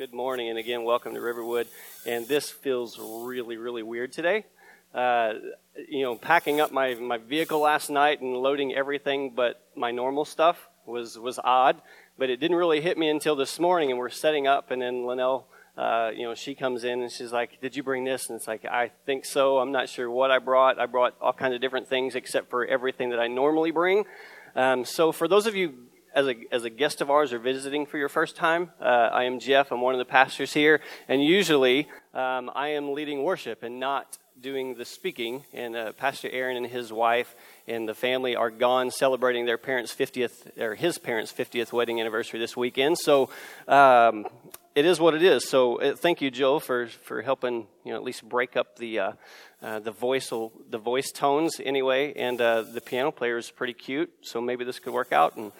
Good morning, and again, welcome to Riverwood. And this feels really, really weird today. Uh, you know, packing up my, my vehicle last night and loading everything but my normal stuff was, was odd, but it didn't really hit me until this morning, and we're setting up, and then Linnell, uh, you know, she comes in and she's like, Did you bring this? And it's like, I think so. I'm not sure what I brought. I brought all kinds of different things except for everything that I normally bring. Um, so, for those of you as a, as a guest of ours or visiting for your first time, uh, I am Jeff. I'm one of the pastors here. And usually um, I am leading worship and not doing the speaking. And uh, Pastor Aaron and his wife and the family are gone celebrating their parents' 50th, or his parents' 50th wedding anniversary this weekend. So um, it is what it is. So uh, thank you, Joe, for, for helping, you know, at least break up the. Uh, uh, the voice the voice tones anyway, and uh, the piano player is pretty cute, so maybe this could work out. And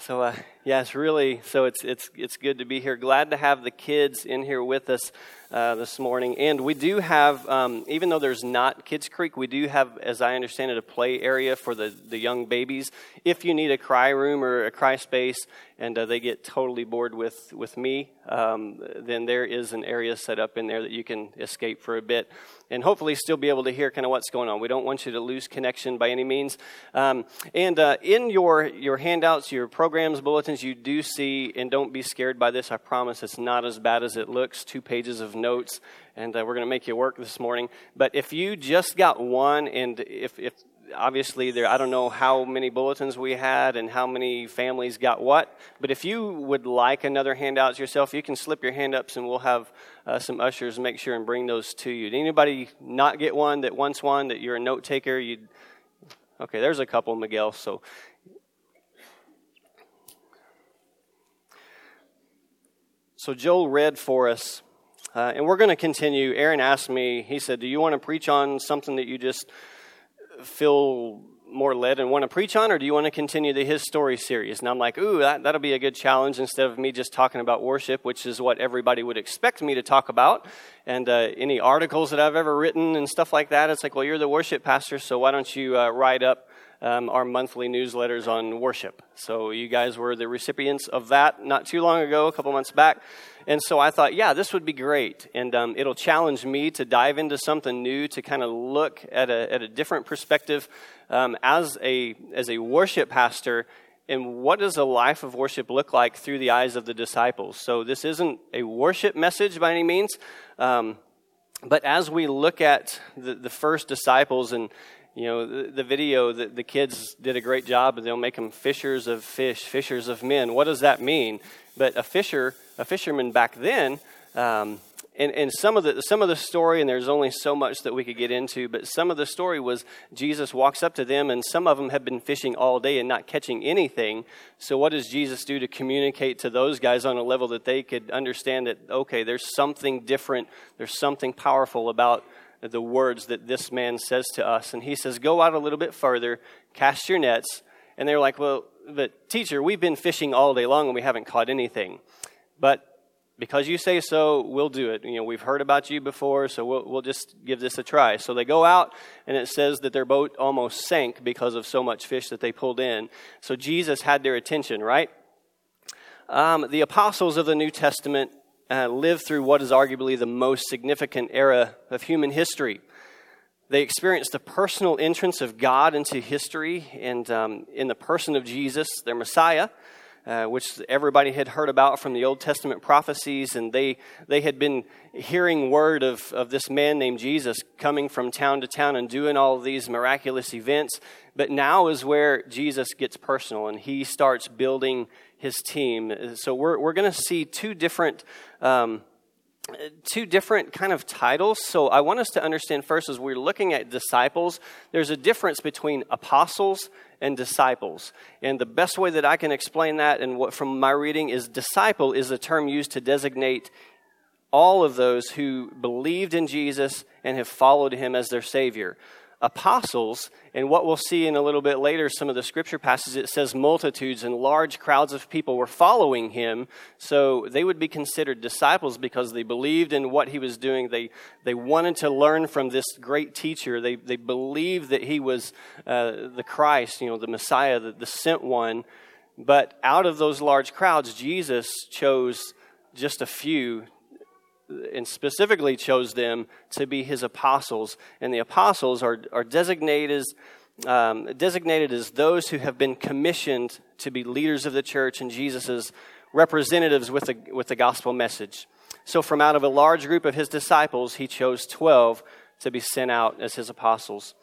so uh, it's really so it's it's it's good to be here. Glad to have the kids in here with us uh, this morning, and we do have um, even though there's not Kids Creek, we do have, as I understand it, a play area for the the young babies. If you need a cry room or a cry space, and uh, they get totally bored with with me, um, then there is an area set up in there that you can escape for a bit and hopefully still be able to hear kind of what's going on. We don't want you to lose connection by any means. Um, and uh, in your, your handouts, your programs, bulletins, you do see, and don't be scared by this, I promise it's not as bad as it looks, two pages of notes, and uh, we're going to make you work this morning. But if you just got one, and if, if obviously there i don't know how many bulletins we had and how many families got what but if you would like another handout yourself you can slip your hand ups and we'll have uh, some ushers make sure and bring those to you did anybody not get one that wants one that you're a note taker you okay there's a couple miguel so so joel read for us uh, and we're going to continue aaron asked me he said do you want to preach on something that you just feel more led and want to preach on, or do you want to continue the His Story series? And I'm like, ooh, that, that'll be a good challenge instead of me just talking about worship, which is what everybody would expect me to talk about. And uh, any articles that I've ever written and stuff like that, it's like, well, you're the worship pastor, so why don't you uh, write up um, our monthly newsletters on worship? So you guys were the recipients of that not too long ago, a couple months back. And so I thought, yeah, this would be great. And um, it'll challenge me to dive into something new, to kind of look at a, at a different perspective um, as, a, as a worship pastor. And what does a life of worship look like through the eyes of the disciples? So this isn't a worship message by any means. Um, but as we look at the, the first disciples and you know the, the video the, the kids did a great job and they'll make them fishers of fish fishers of men. What does that mean? But a fisher a fisherman back then um, and, and some of the some of the story and there's only so much that we could get into but some of the story was jesus walks up to them and some of them have been fishing all day and not catching anything. So what does jesus do to communicate to those guys on a level that they could understand that okay there's something different there's something powerful about the words that this man says to us. And he says, Go out a little bit further, cast your nets. And they're like, Well, but teacher, we've been fishing all day long and we haven't caught anything. But because you say so, we'll do it. You know, we've heard about you before, so we'll, we'll just give this a try. So they go out, and it says that their boat almost sank because of so much fish that they pulled in. So Jesus had their attention, right? Um, the apostles of the New Testament uh, lived through what is arguably the most significant era of human history. They experienced the personal entrance of God into history and um, in the person of Jesus, their Messiah, uh, which everybody had heard about from the Old Testament prophecies, and they, they had been hearing word of, of this man named Jesus coming from town to town and doing all these miraculous events. But now is where Jesus gets personal and he starts building his team. So we're, we're going to see two different. Um, two different kind of titles. So I want us to understand first as we're looking at disciples, there's a difference between apostles and disciples. And the best way that I can explain that and what from my reading is disciple is a term used to designate all of those who believed in Jesus and have followed him as their savior apostles. And what we'll see in a little bit later, some of the scripture passages, it says multitudes and large crowds of people were following him. So they would be considered disciples because they believed in what he was doing. They, they wanted to learn from this great teacher. They, they believed that he was uh, the Christ, you know, the Messiah, the, the sent one. But out of those large crowds, Jesus chose just a few and specifically chose them to be his apostles. And the apostles are, are designated, as, um, designated as those who have been commissioned to be leaders of the church and Jesus' representatives with the, with the gospel message. So, from out of a large group of his disciples, he chose 12 to be sent out as his apostles.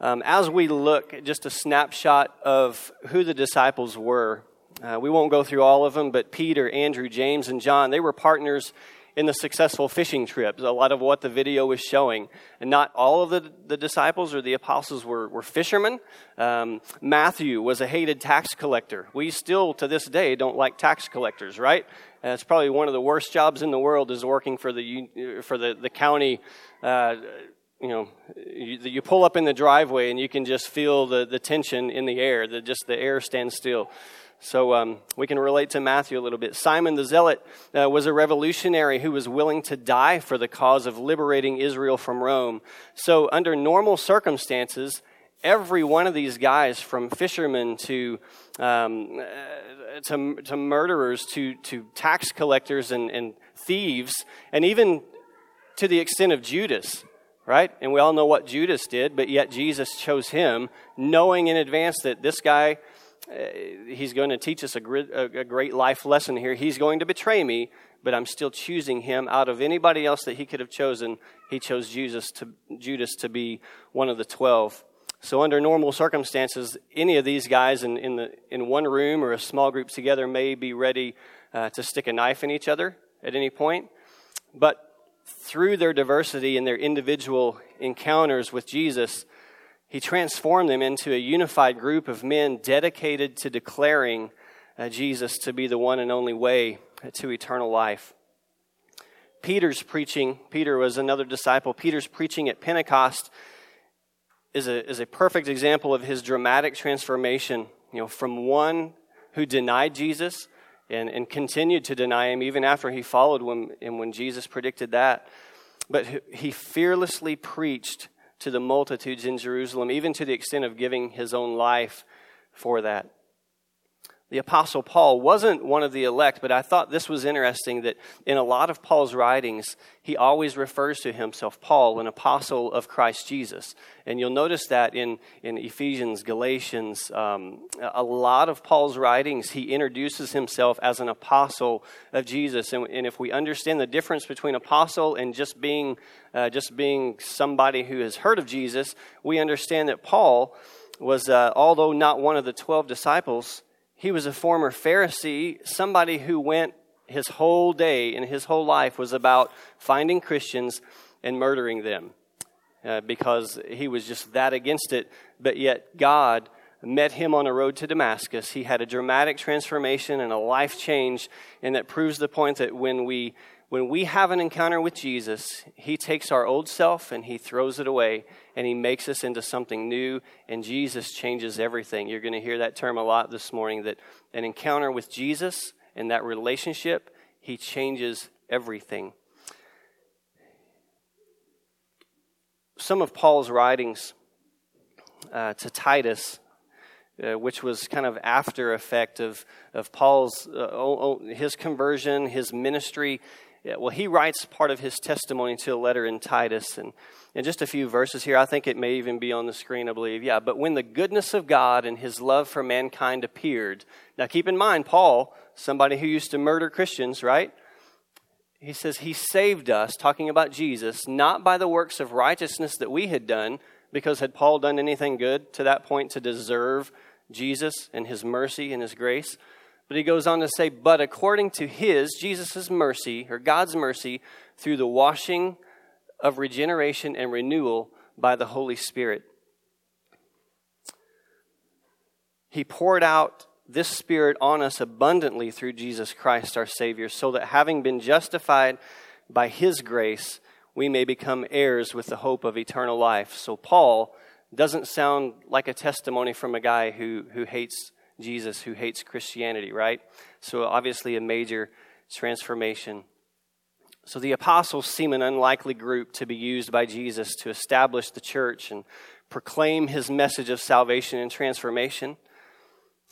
Um, as we look at just a snapshot of who the disciples were, uh, we won't go through all of them, but Peter, Andrew, James, and John, they were partners in the successful fishing trips, a lot of what the video was showing. And not all of the, the disciples or the apostles were, were fishermen. Um, Matthew was a hated tax collector. We still, to this day, don't like tax collectors, right? And it's probably one of the worst jobs in the world is working for the, for the, the county. Uh, you know, you, you, pull up in the driveway and you can just feel the, the tension in the air, the, just the air stands still. So um, we can relate to Matthew a little bit. Simon the Zealot uh, was a revolutionary who was willing to die for the cause of liberating Israel from Rome. So, under normal circumstances, every one of these guys, from fishermen to um, uh, to, to, murderers to, to tax collectors and, and thieves, and even to the extent of Judas, right? And we all know what Judas did, but yet Jesus chose him, knowing in advance that this guy he's going to teach us a great, life lesson here. He's going to betray me, but I'm still choosing him out of anybody else that he could have chosen. He chose Jesus to, Judas to be one of the twelve. So, under normal circumstances, any of these guys in, in, the, in one room or a small group together may be ready uh, to stick a knife in each other at any point. But through their diversity and their individual encounters with Jesus, he transformed them into a unified group of men dedicated to declaring uh, Jesus to be the one and only way to eternal life. Peter's preaching, Peter was another disciple. Peter's preaching at Pentecost is a, is a perfect example of his dramatic transformation, you know, from one who denied Jesus and, and continued to deny him even after he followed him and when Jesus predicted that. But he fearlessly preached to the multitudes in Jerusalem, even to the extent of giving his own life for that. The Apostle Paul wasn't one of the elect, but I thought this was interesting that in a lot of Paul's writings, he always refers to himself, Paul, an apostle of Christ Jesus. And you'll notice that in, in Ephesians, Galatians, um, a lot of Paul's writings, he introduces himself as an apostle of Jesus. And, and if we understand the difference between apostle and just being, uh, just being somebody who has heard of Jesus, we understand that Paul was, uh, although not one of the 12 disciples, he was a former Pharisee, somebody who went his whole day and his whole life was about finding Christians and murdering them uh, because he was just that against it. But yet, God met him on a road to Damascus. He had a dramatic transformation and a life change, and that proves the point that when we when we have an encounter with Jesus, He takes our old self and He throws it away and He makes us into something new, and Jesus changes everything. You're going to hear that term a lot this morning that an encounter with Jesus and that relationship, He changes everything. Some of Paul's writings uh, to Titus uh, which was kind of after effect of, of Paul's uh, his conversion, his ministry. Yeah, well, he writes part of his testimony to a letter in Titus, and in just a few verses here, I think it may even be on the screen, I believe. Yeah, but when the goodness of God and his love for mankind appeared, now keep in mind, Paul, somebody who used to murder Christians, right? He says he saved us, talking about Jesus, not by the works of righteousness that we had done, because had Paul done anything good to that point to deserve Jesus and his mercy and his grace? But he goes on to say, but according to his, Jesus' mercy, or God's mercy, through the washing of regeneration and renewal by the Holy Spirit. He poured out this Spirit on us abundantly through Jesus Christ our Savior, so that having been justified by His grace, we may become heirs with the hope of eternal life. So, Paul doesn't sound like a testimony from a guy who, who hates Jesus who hates Christianity, right? So, obviously, a major transformation. So, the apostles seem an unlikely group to be used by Jesus to establish the church and proclaim his message of salvation and transformation.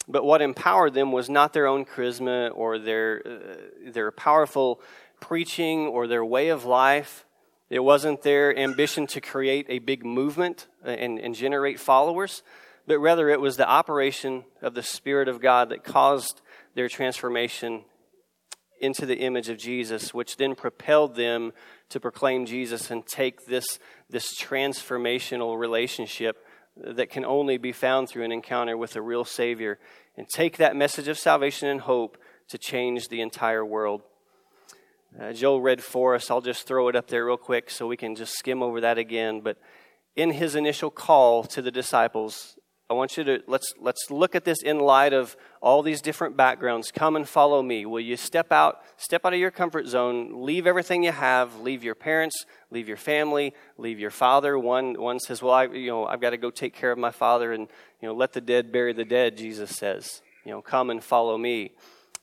But what empowered them was not their own charisma or their, uh, their powerful preaching or their way of life. It wasn't their ambition to create a big movement and, and generate followers, but rather it was the operation of the Spirit of God that caused their transformation into the image of Jesus, which then propelled them to proclaim Jesus and take this, this transformational relationship that can only be found through an encounter with a real Savior and take that message of salvation and hope to change the entire world. Uh, Joel read for us. I'll just throw it up there real quick so we can just skim over that again. But in his initial call to the disciples, I want you to let's let's look at this in light of all these different backgrounds. Come and follow me. Will you step out, step out of your comfort zone, leave everything you have, leave your parents, leave your family, leave your father. One one says, "Well, I you know, I've got to go take care of my father and, you know, let the dead bury the dead," Jesus says. You know, come and follow me.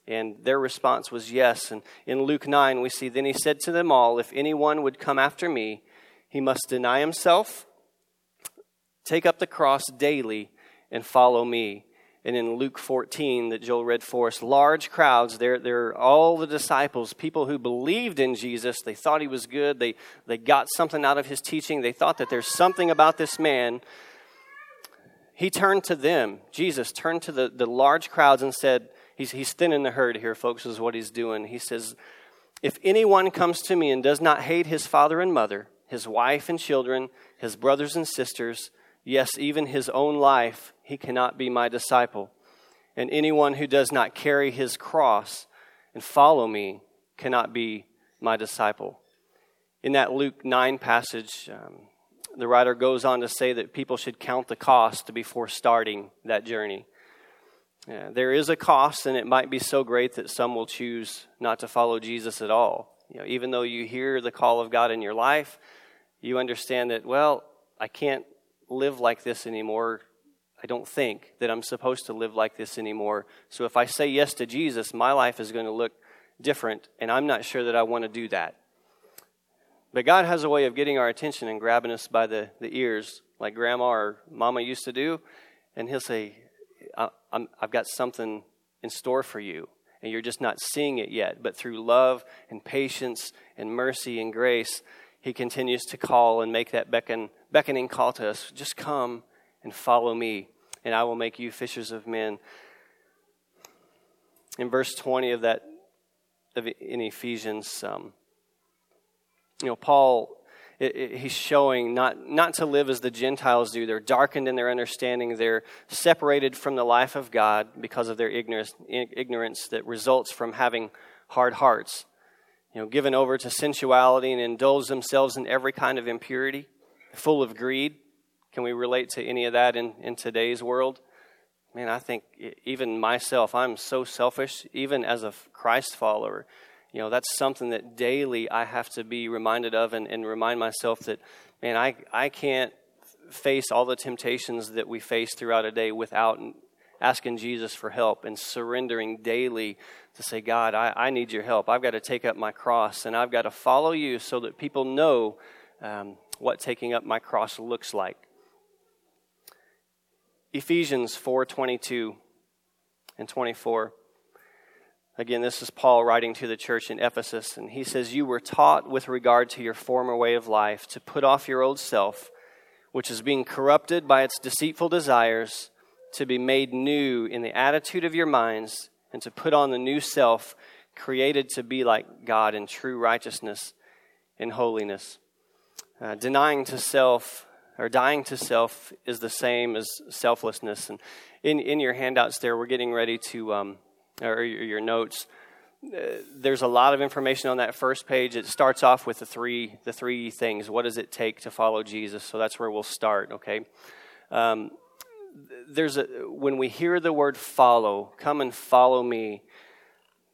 And their response was yes. And in Luke 9, we see, Then he said to them all, If anyone would come after me, he must deny himself, take up the cross daily, and follow me. And in Luke 14, that Joel read for us, large crowds, they're, they're all the disciples, people who believed in Jesus. They thought he was good. They, they got something out of his teaching. They thought that there's something about this man. He turned to them. Jesus turned to the, the large crowds and said, He's, he's thinning the herd here, folks, is what he's doing. He says, If anyone comes to me and does not hate his father and mother, his wife and children, his brothers and sisters, yes, even his own life, he cannot be my disciple. And anyone who does not carry his cross and follow me cannot be my disciple. In that Luke 9 passage, um, the writer goes on to say that people should count the cost before starting that journey. Yeah, there is a cost, and it might be so great that some will choose not to follow Jesus at all. You know, even though you hear the call of God in your life, you understand that, well, I can't live like this anymore. I don't think that I'm supposed to live like this anymore. So if I say yes to Jesus, my life is going to look different, and I'm not sure that I want to do that. But God has a way of getting our attention and grabbing us by the, the ears, like grandma or mama used to do, and He'll say, I, have got something in store for you, and you're just not seeing it yet. But through love and patience and mercy and grace, He continues to call and make that beckon, beckoning call to us just come and follow me, and I will make you fishers of men. In verse 20 of that, of, in Ephesians, um, you know, Paul it, it, he's showing not, not to live as the Gentiles do. They're darkened in their understanding. They're separated from the life of God because of their ignorance, ignorance that results from having hard hearts. You know, given over to sensuality and indulge themselves in every kind of impurity, full of greed. Can we relate to any of that in, in today's world? Man, I think even myself, I'm so selfish, even as a Christ follower you know, that's something that daily I have to be reminded of and, and remind myself that, man, I, I can't face all the temptations that we face throughout a day without asking Jesus for help and surrendering daily to say, God, I, I need your help. I've got to take up my cross and I've got to follow you so that people know um, what taking up my cross looks like. Ephesians 4 22 and 24. Again, this is Paul writing to the church in Ephesus, and he says, You were taught with regard to your former way of life to put off your old self, which is being corrupted by its deceitful desires, to be made new in the attitude of your minds, and to put on the new self, created to be like God in true righteousness and holiness. Uh, denying to self, or dying to self, is the same as selflessness. And in, in your handouts there, we're getting ready to. Um, or your notes, uh, there's a lot of information on that first page. It starts off with the three the three things. What does it take to follow Jesus? So that's where we'll start. Okay. Um, there's a when we hear the word follow, come and follow me.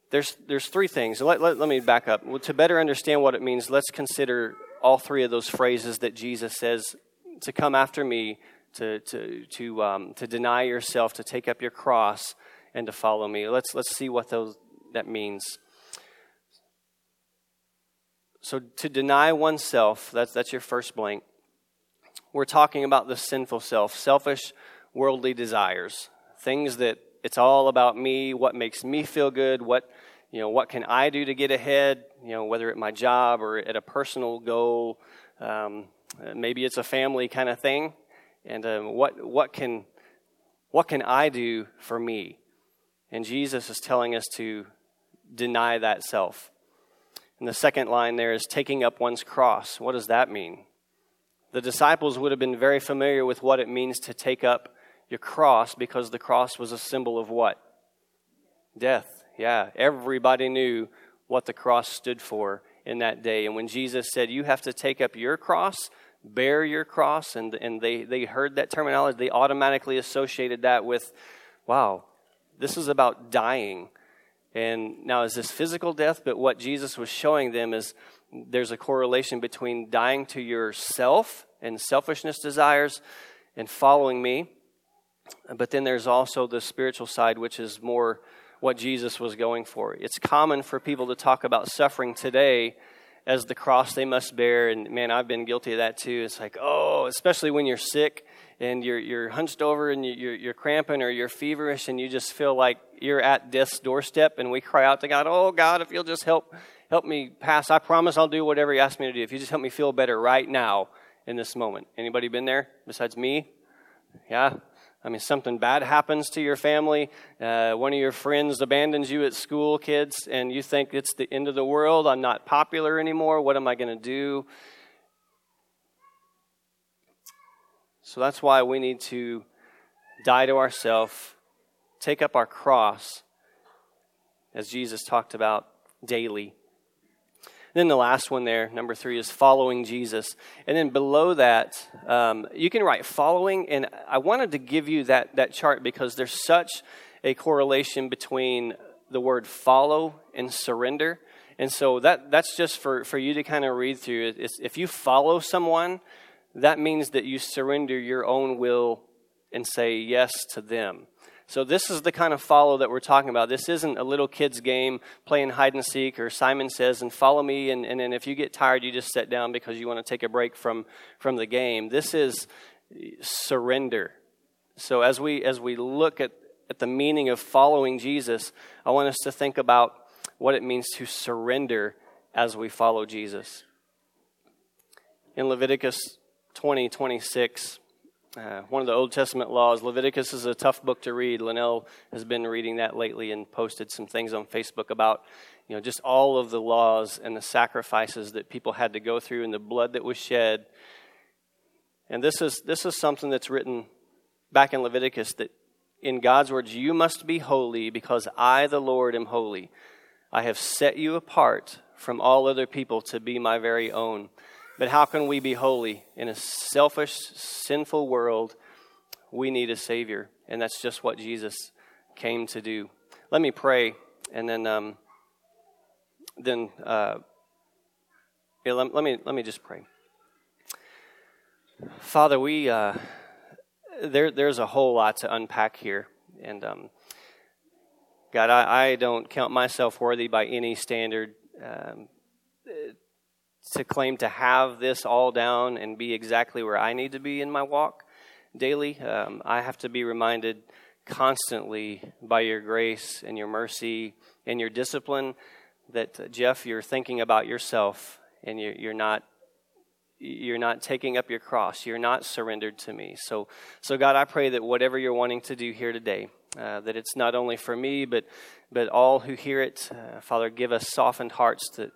There's there's three things. Let, let, let me back up. Well, to better understand what it means, let's consider all three of those phrases that Jesus says to come after me, to to to um, to deny yourself, to take up your cross and to follow me. Let's, let's see what those, that means. So, to deny oneself, that's, that's your first blank. We're talking about the sinful self, selfish, worldly desires, things that it's all about me, what makes me feel good, what you know, what can I do to get ahead? You know, whether at my job or at a personal goal, um, maybe it's a family kind of thing, and um, what what can what can I do for me? And Jesus is telling us to deny that self. And the second line there is taking up one's cross. What does that mean? The disciples would have been very familiar with what it means to take up your cross because the cross was a symbol of what? Death. Yeah, everybody knew what the cross stood for in that day. And when Jesus said, You have to take up your cross, bear your cross, and, and they, they heard that terminology, they automatically associated that with, wow, this is about dying. And now, is this physical death? But what Jesus was showing them is there's a correlation between dying to yourself and selfishness desires and following me. But then there's also the spiritual side, which is more what Jesus was going for. It's common for people to talk about suffering today as the cross they must bear. And man, I've been guilty of that too. It's like, oh, especially when you're sick and you're, you're hunched over and you're, you're cramping or you're feverish and you just feel like you're at death's doorstep. And we cry out to God, oh, God, if you'll just help, help me pass, I promise I'll do whatever you ask me to do. If you just help me feel better right now in this moment. Anybody been there besides me? Yeah? I mean, something bad happens to your family. Uh, one of your friends abandons you at school, kids, and you think it's the end of the world. I'm not popular anymore. What am I going to do? So that's why we need to die to ourselves, take up our cross, as Jesus talked about daily. Then the last one there, number three, is following Jesus. And then below that, um, you can write following. And I wanted to give you that, that chart because there's such a correlation between the word follow and surrender. And so that, that's just for, for you to kind of read through. It's, if you follow someone, that means that you surrender your own will and say yes to them. So, this is the kind of follow that we're talking about. This isn't a little kid's game playing hide and seek or Simon says, and follow me. And, and then if you get tired, you just sit down because you want to take a break from, from the game. This is surrender. So, as we, as we look at, at the meaning of following Jesus, I want us to think about what it means to surrender as we follow Jesus. In Leviticus 20 26, uh, one of the Old Testament laws. Leviticus is a tough book to read. Linnell has been reading that lately and posted some things on Facebook about, you know, just all of the laws and the sacrifices that people had to go through and the blood that was shed. And this is this is something that's written back in Leviticus that in God's words, you must be holy because I, the Lord, am holy. I have set you apart from all other people to be my very own. But how can we be holy in a selfish, sinful world? We need a Savior, and that's just what Jesus came to do. Let me pray, and then, um, then uh, yeah, let, let, me let me just pray. Father, we uh, there there's a whole lot to unpack here, and um, God, I, I don't count myself worthy by any standard. Um, to claim to have this all down and be exactly where I need to be in my walk daily. Um, I have to be reminded constantly by your grace and your mercy and your discipline that, uh, Jeff, you're thinking about yourself and you're, you're not you're not taking up your cross. You're not surrendered to me. So, so God, I pray that whatever you're wanting to do here today, uh, that it's not only for me, but but all who hear it, uh, Father, give us softened hearts to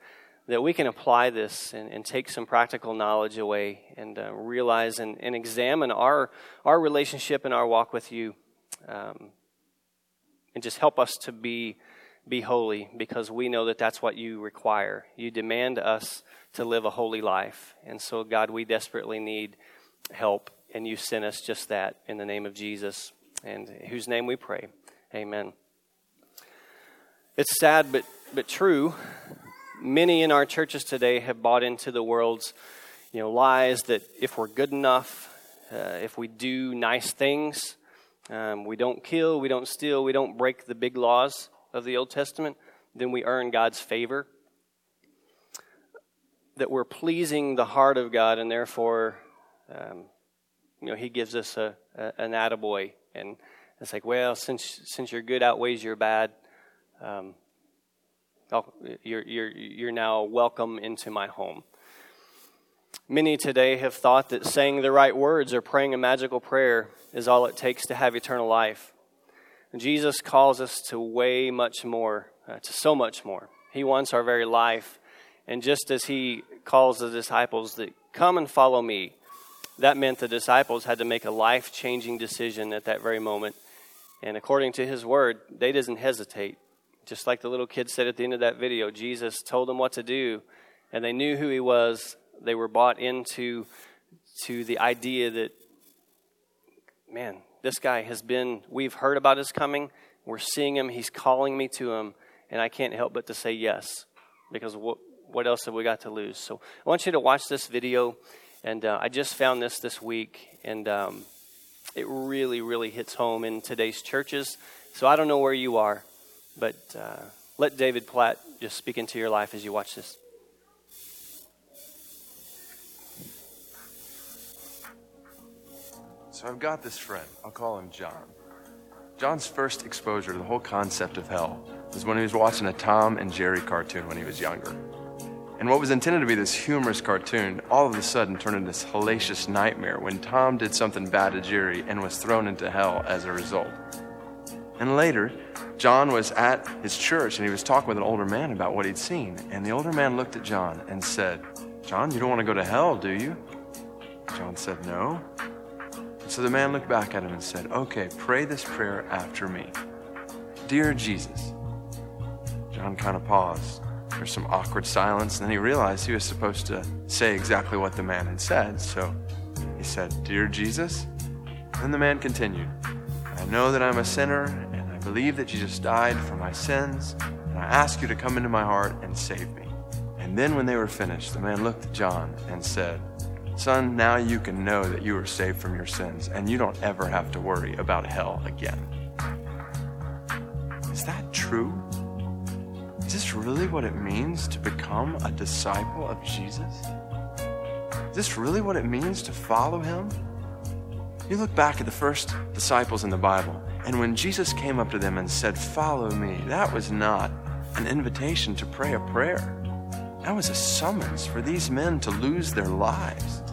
that we can apply this and, and take some practical knowledge away and uh, realize and, and, examine our, our relationship and our walk with you. Um, and just help us to be, be holy because we know that that's what you require. You demand us to live a holy life. And so, God, we desperately need help, and you sent us just that in the name of Jesus, and whose name we pray. Amen. It's sad but, but true many in our churches today have bought into the world's you know, lies that if we're good enough, uh, if we do nice things, um, we don't kill, we don't steal, we don't break the big laws of the Old Testament, then we earn God's favor. That we're pleasing the heart of God, and therefore, um, you know, He gives us a, a, an attaboy, and It's like, well, since since your good outweighs your bad, um, you're you're you're now welcome into my home. Many today have thought that saying the right words or praying a magical prayer is all it takes to have eternal life. Jesus calls us to way much more, uh, to so much more. He wants our very life. And just as he calls the disciples that come and follow me, that meant the disciples had to make a life changing decision at that very moment. And according to his word, they didn't hesitate. Just like the little kid said at the end of that video, Jesus told them what to do, and they knew who he was. They were bought into to the idea that, man, this guy has been, we've heard about his coming. We're seeing him. He's calling me to him. And I can't help but to say yes, because what, what else have we got to lose? So I want you to watch this video. And uh, I just found this this week. And um, it really, really hits home in today's churches. So I don't know where you are, but uh, let David Platt just speak into your life as you watch this. So I've got this friend. I'll call him John. John's first exposure to the whole concept of hell was when he was watching a Tom and Jerry cartoon when he was younger. And what was intended to be this humorous cartoon all of a sudden turned into this hellacious nightmare when Tom did something bad to Jerry and was thrown into hell as a result. And later, John was at his church and he was talking with an older man about what he'd seen. And the older man looked at John and said, John, you don't want to go to hell, do you? John said, No. And So the man looked back at him and said, Okay, pray this prayer after me. Dear Jesus. John kind of paused. There's some awkward silence, and then he realized he was supposed to say exactly what the man had said. So he said, Dear Jesus. And the man continued, I know that I'm a sinner, I believe that Jesus died for my sins, and I ask you to come into my heart and save me. And then when they were finished, the man looked at John and said, Son, now you can know that you are saved from your sins and you don't ever have to worry about hell again. Is that true? Is this really what it means to become a disciple of Jesus? Is this really what it means to follow him? You look back at the first disciples in the Bible, and when Jesus came up to them and said, Follow me, that was not an invitation to pray a prayer. That was a summons for these men to lose their lives.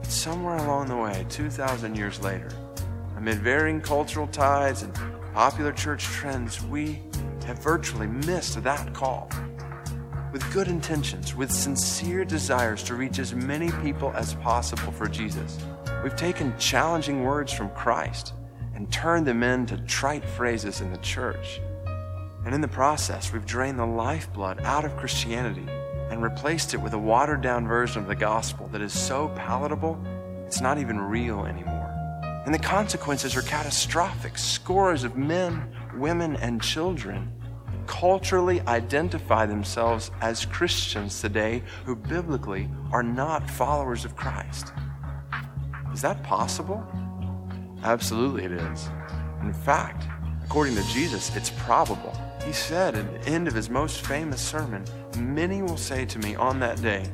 But somewhere along the way, 2,000 years later, amid varying cultural tides and popular church trends, we have virtually missed that call. With good intentions, with sincere desires to reach as many people as possible for Jesus, we've taken challenging words from Christ and turned them into trite phrases in the church and in the process, we've drained the lifeblood out of Christianity and replaced it with a watered down version of the gospel that is so palatable, it's not even real anymore. And the consequences are catastrophic. Scores of men, women, and children culturally identify themselves as Christians today who biblically are not followers of Christ. Is that possible? Absolutely, it is. In fact, according to Jesus, it's probable. He said at the end of his most famous sermon, Many will say to me on that day,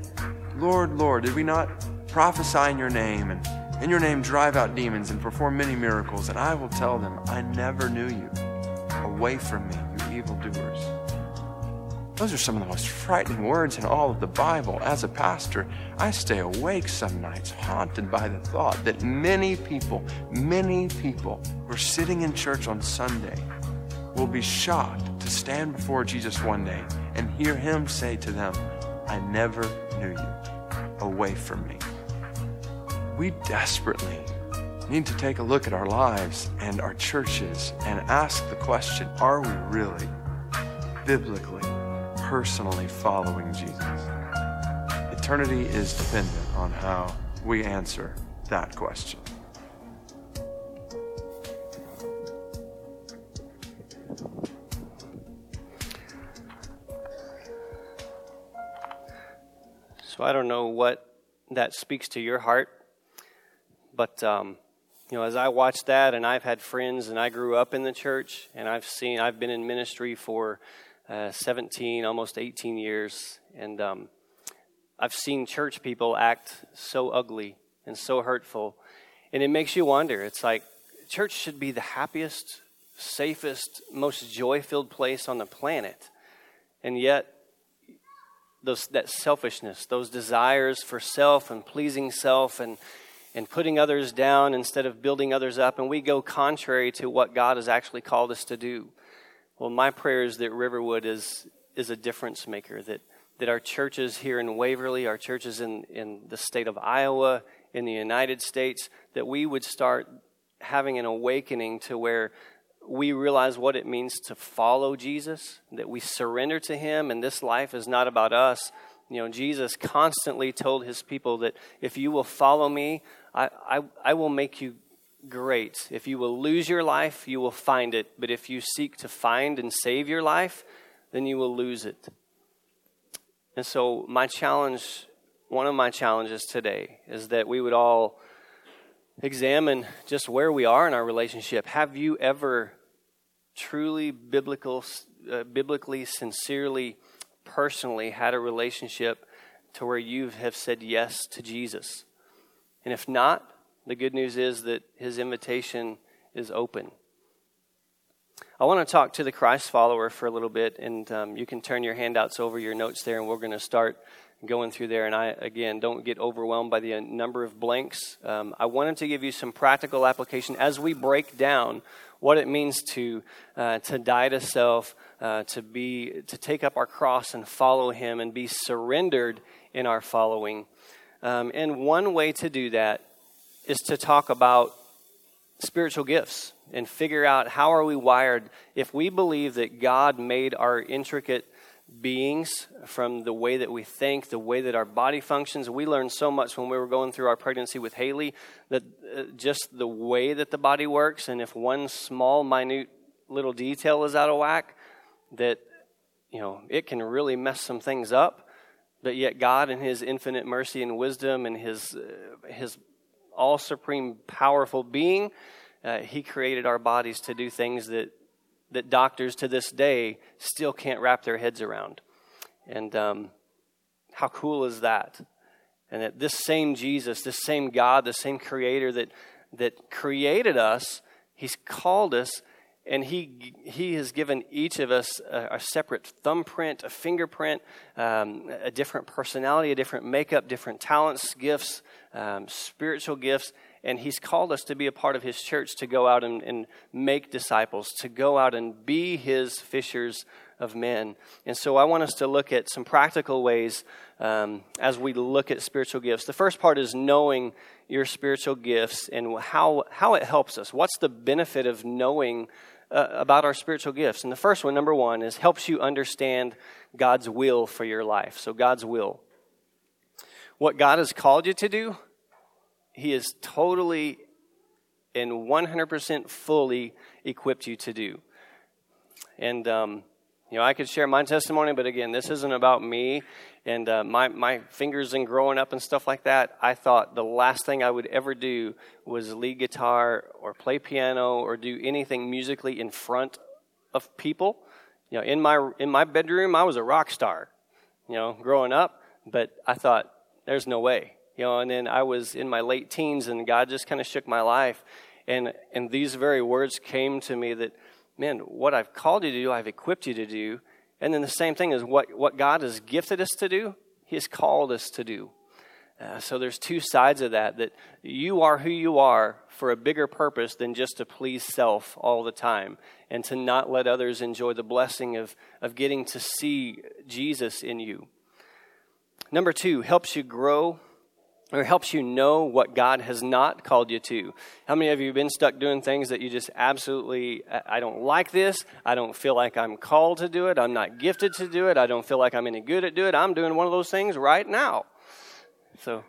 Lord, Lord, did we not prophesy in your name and in your name drive out demons and perform many miracles? And I will tell them, I never knew you. Away from me, evildoers. Those are some of the most frightening words in all of the Bible. As a pastor, I stay awake some nights, haunted by the thought that many people, many people who are sitting in church on Sunday will be shocked to stand before Jesus one day and hear him say to them, I never knew you. Away from me. We desperately need to take a look at our lives and our churches and ask the question are we really, biblically, personally following Jesus? Eternity is dependent on how we answer that question. So I don't know what that speaks to your heart, but um, you know, as I watch that, and I've had friends, and I grew up in the church, and I've seen, I've been in ministry for uh, 17, almost 18 years, and um, I've seen church people act so ugly and so hurtful, and it makes you wonder. It's like, church should be the happiest, safest, most joy filled place on the planet. And yet, those, that selfishness, those desires for self and pleasing self and, and putting others down instead of building others up, and we go contrary to what God has actually called us to do. Well, my prayer is that Riverwood is, is a difference maker, that, that our churches here in Waverly, our churches in, in the state of Iowa, in the United States, that we would start having an awakening to where we realize what it means to follow Jesus, that we surrender to Him, and this life is not about us. You know, Jesus constantly told His people that if you will follow me, I, I, I will make you great. If you will lose your life, you will find it. But if you seek to find and save your life, then you will lose it. And so, my challenge, one of my challenges today, is that we would all examine just where we are in our relationship. Have you ever truly biblical, uh, biblically, sincerely, personally had a relationship to where you have said yes to Jesus? And if not, the good news is that his invitation is open. I want to talk to the Christ follower for a little bit, and um, you can turn your handouts over your notes there, and we're going to start going through there. And I, again, don't get overwhelmed by the uh, number of blanks. Um, I wanted to give you some practical application as we break down what it means to, uh, to die to self, uh, to, be, to take up our cross and follow Him and be surrendered in our following. Um, and one way to do that is to talk about spiritual gifts and figure out how are we wired if we believe that god made our intricate beings from the way that we think, the way that our body functions. We learned so much when we were going through our pregnancy with Haley that uh, just the way that the body works, and if one small, minute little detail is out of whack, that you know it can really mess some things up. But yet, God, in His infinite mercy and wisdom, and His uh, His all supreme, powerful being, uh, He created our bodies to do things that that doctors to this day still can't wrap their heads around. And um, how cool is that? And that this same Jesus, this same God, the same Creator that, that created us, He's called us, and He, he has given each of us a, a separate thumbprint, a fingerprint, um, a different personality, a different makeup, different talents, gifts, um, spiritual gifts and He's called us to be a part of His church, to go out and, and make disciples, to go out and be His fishers of men. And so I want us to look at some practical ways um, as we look at spiritual gifts. The first part is knowing your spiritual gifts and how, how it helps us. What's the benefit of knowing uh, about our spiritual gifts? And the first one, number one, is helps you understand God's will for your life. So, God's will. What God has called you to do, he is totally and 100% fully equipped you to do. And, um, you know, I could share my testimony, but again, this isn't about me and uh, my, my fingers and growing up and stuff like that. I thought the last thing I would ever do was lead guitar or play piano or do anything musically in front of people. You know, in my, in my bedroom, I was a rock star, you know, growing up, but I thought, there's no way you know, and then I was in my late teens and God just kind of shook my life. And, and these very words came to me that, man, what I've called you to do, I've equipped you to do. And then the same thing is what, what God has gifted us to do, He has called us to do. Uh, so there's two sides of that that you are who you are for a bigger purpose than just to please self all the time and to not let others enjoy the blessing of, of getting to see Jesus in you. Number two, helps you grow or helps you know what God has not called you to. How many of you have been stuck doing things that you just absolutely, I don't like this. I don't feel like I'm called to do it. I'm not gifted to do it. I don't feel like I'm any good at doing it. I'm doing one of those things right now. So,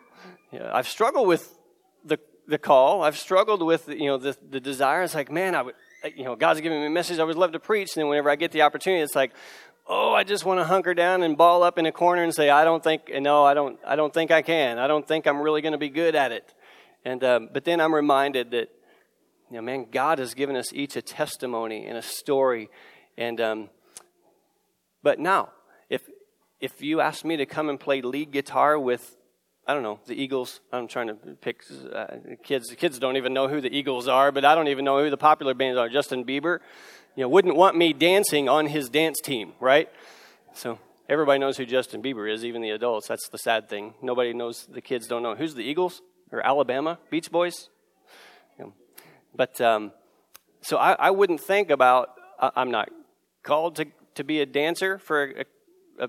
yeah, I've struggled with the, the call. I've struggled with, you know, the, the desire. It's like, man, I would, you know, God's giving me a message I would love to preach. And then whenever I get the opportunity, it's like, oh, I just want to hunker down and ball up in a corner and say, I don't think, no, I don't, I don't think I can. I don't think I'm really going to be good at it. And, um, but then I'm reminded that, you know, man, God has given us each a testimony and a story. And, um, but now, if, if you ask me to come and play lead guitar with I don't know, the Eagles. I'm trying to pick uh, kids. The kids don't even know who the Eagles are, but I don't even know who the popular bands are. Justin Bieber, you know, wouldn't want me dancing on his dance team, right? So everybody knows who Justin Bieber is, even the adults. That's the sad thing. Nobody knows. The kids don't know who's the Eagles or Alabama Beach Boys. But um, so I, I, wouldn't think about. I'm not called to to be a dancer for a, a,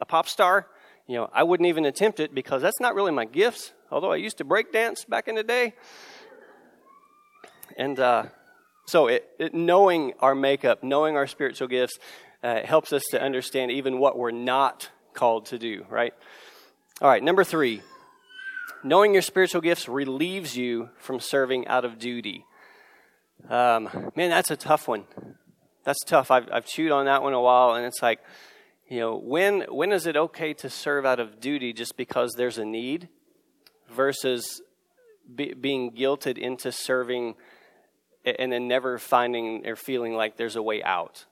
a pop star you know, I wouldn't even attempt it because that's not really my gifts, although I used to break dance back in the day. And uh, so, it, it, knowing our makeup, knowing our spiritual gifts, uh, helps us to understand even what we're not called to do, right? All right, number three knowing your spiritual gifts relieves you from serving out of duty. Um, man, that's a tough one. That's tough. I've, I've chewed on that one a while, and it's like, you know, when, when is it okay to serve out of duty just because there's a need versus be, being guilted into serving and then never finding or feeling like there's a way out?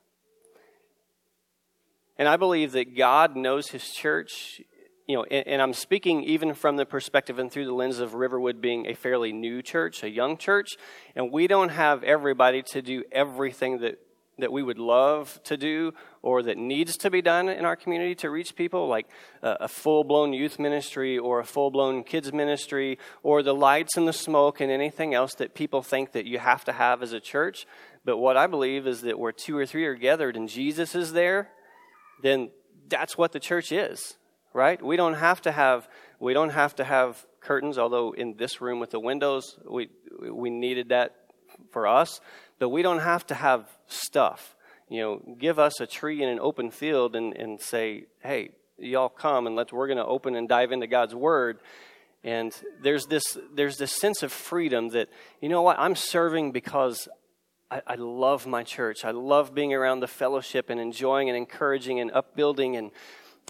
And I believe that God knows His church, you know, and, and I'm speaking even from the perspective and through the lens of Riverwood being a fairly new church, a young church, and we don't have everybody to do everything that that we would love to do or that needs to be done in our community to reach people, like a, full blown youth ministry or a full blown kids ministry or the lights and the smoke and anything else that people think that you have to have as a church. But what I believe is that where two or three are gathered and Jesus is there, then that's what the church is, right? We don't have to have we don't have to have curtains, although in this room with the windows, we we needed that for us but we don't have to have stuff. You know, give us a tree in an open field and, and say, hey, y'all come and let's we're going to open and dive into God's word. And there's this there's this sense of freedom that you know what I'm serving because I, I love my church. I love being around the fellowship and enjoying and encouraging and upbuilding and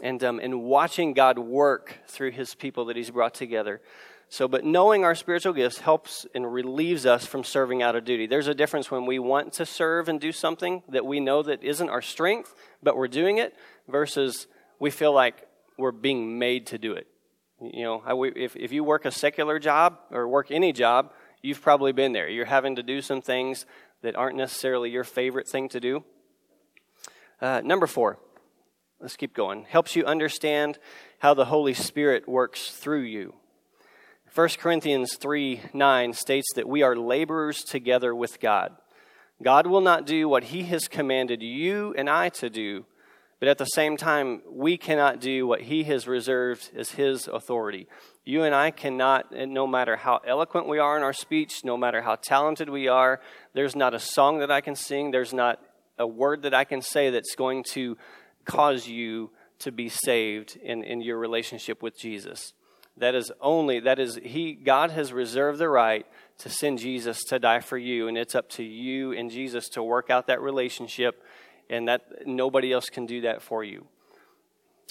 and um, and watching God work through His people that He's brought together. So, but knowing our spiritual gifts helps and relieves us from serving out of duty. There's a difference when we want to serve and do something that we know that isn't our strength, but we're doing it, versus we feel like we're being made to do it. You know, if, if you work a secular job or work any job, you've probably been there. You're having to do some things that aren't necessarily your favorite thing to do. Uh, number four, let's keep going. Helps you understand how the Holy Spirit works through you. 1 Corinthians 3 9 states that we are laborers together with God. God will not do what He has commanded you and I to do, but at the same time, we cannot do what He has reserved as His authority. You and I cannot, no matter how eloquent we are in our speech, no matter how talented we are, there's not a song that I can sing, there's not a word that I can say that's going to cause you to be saved in, in your relationship with Jesus. That is only, that is, He, God has reserved the right to send Jesus to die for you, and it's up to you and Jesus to work out that relationship, and that nobody else can do that for you.